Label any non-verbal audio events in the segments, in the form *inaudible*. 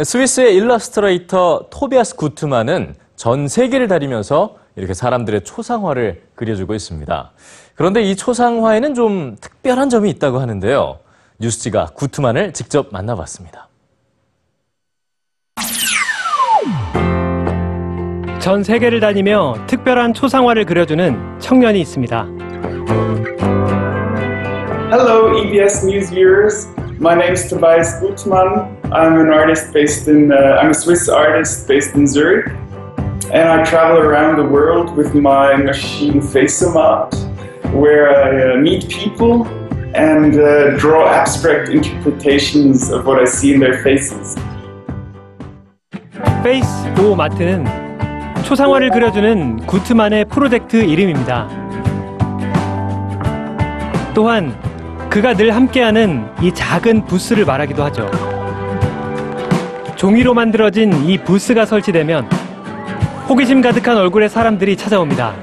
네, 스위스의 일러스트레이터 토비아스 구트만은 전 세계를 다니면서 이렇게 사람들의 초상화를 그려주고 있습니다. 그런데 이 초상화에는 좀 특별한 점이 있다고 하는데요. 뉴스지가 구트만을 직접 만나봤습니다. 전 세계를 다니며 특별한 초상화를 그려주는 청년이 있습니다. Hello, EBS News viewers. My name is Tobias Gutmann. I'm an artist based in, uh, I'm a Swiss artist based in Zurich. And I travel around the world with my machine Faceomat, where I uh, meet people and uh, draw abstract interpretations of what I see in their faces. 페이스 오 마트는 초상화를 그려주는 구트만의 프로젝트 이름입니다. 또한 그가 늘 함께하는 이 작은 부스를 말하기도 하죠. 종이로 만들어진 이 부스가 설치되면 호기심 가득한 얼굴의 사람들이 찾아옵니다.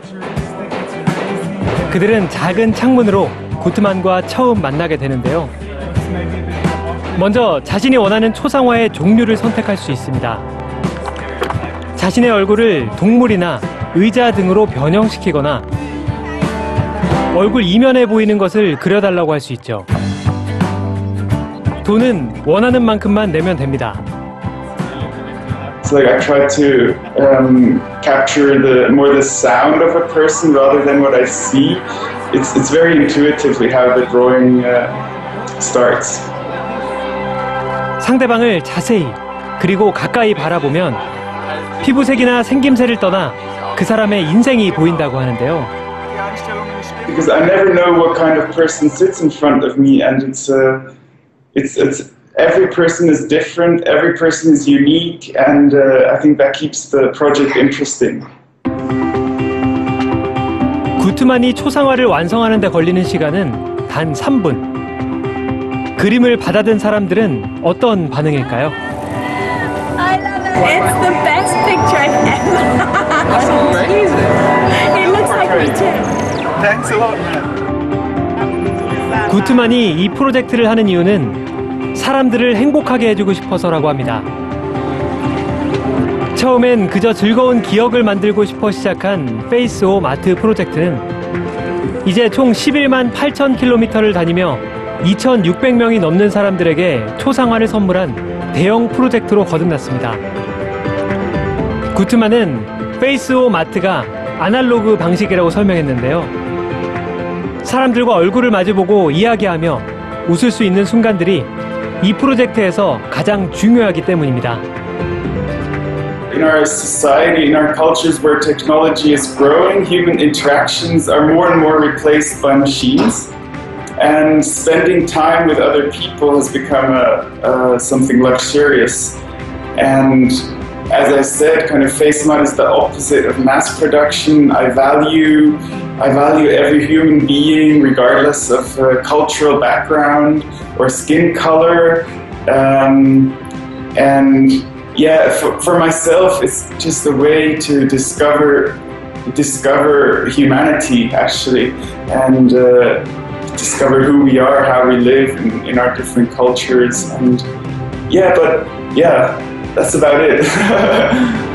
그들은 작은 창문으로 구트만과 처음 만나게 되는데요. 먼저 자신이 원하는 초상화의 종류를 선택할 수 있습니다. 자신의 얼굴을 동물이나 의자 등으로 변형시키거나 얼굴 이면에 보이는 것을 그려달라고 할 수 있죠. 돈은 원하는 만큼만 내면 됩니다. So like I try to um, capture the more the sound of a person rather than what I see. It's it's very intuitively how the drawing uh, starts. 상대방을 자세히 그리고 가까이 바라보면 피부색이나 생김새를 떠나 그 사람의 인생이 보인다고 하는데요. because I never know what kind of person sits in front of me, and it's uh, it's it's every person is different, every person is unique, and uh, I think that keeps the project interesting. 구트만이 초상화를 완성하는 데 걸리는 시간은 단 3분. 그림을 받아든 사람들은 어떤 반응일까요? I love it. It's the best picture I've ever. That's amazing. It looks like me too. Thanks a lot. 구트만이 이 프로젝트를 하는 이유는 사람들을 행복하게 해주고 싶어서라고 합니다. 처음엔 그저 즐거운 기억을 만들고 싶어 시작한 Face-o-mat 프로젝트는 이제 총 11만 8천 킬로미터를 다니며 2,600명이 넘는 사람들에게 초상화를 선물한 대형 프로젝트로 거듭났습니다. 구트만은 Face-O-Mat가 아날로그 방식이라고 설명했는데요. 사람들과 얼굴을 마주보고 이야기하며 웃을 수 있는 순간들이 이 프로젝트에서 가장 중요하기 때문입니다. In our society, in our cultures where technology is growing, human interactions are more and more replaced by machines. And spending time with other people has become a, uh, something luxurious. And as I said, kind of FaceMod is the opposite of mass production. I value, I value every human being, regardless of uh, cultural background or skin color. Um, and yeah, for, for myself, it's just a way to discover discover humanity actually, and uh, discover who we are, how we live in, in our different cultures, and yeah, but yeah, that's about it. *laughs*